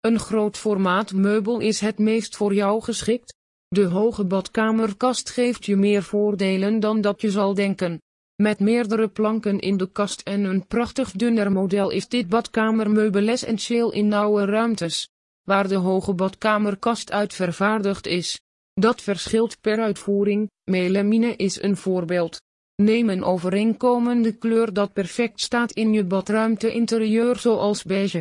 Een groot formaat meubel is het meest voor jou geschikt. De hoge badkamerkast geeft je meer voordelen dan dat je zal denken. Met meerdere planken in de kast en een prachtig dunner model is dit badkamermeubel essentieel in nauwe ruimtes, waar de hoge badkamerkast uit vervaardigd is. Dat verschilt per uitvoering, melamine is een voorbeeld. Neem een overeenkomende kleur dat perfect staat in je badruimte interieur zoals beige,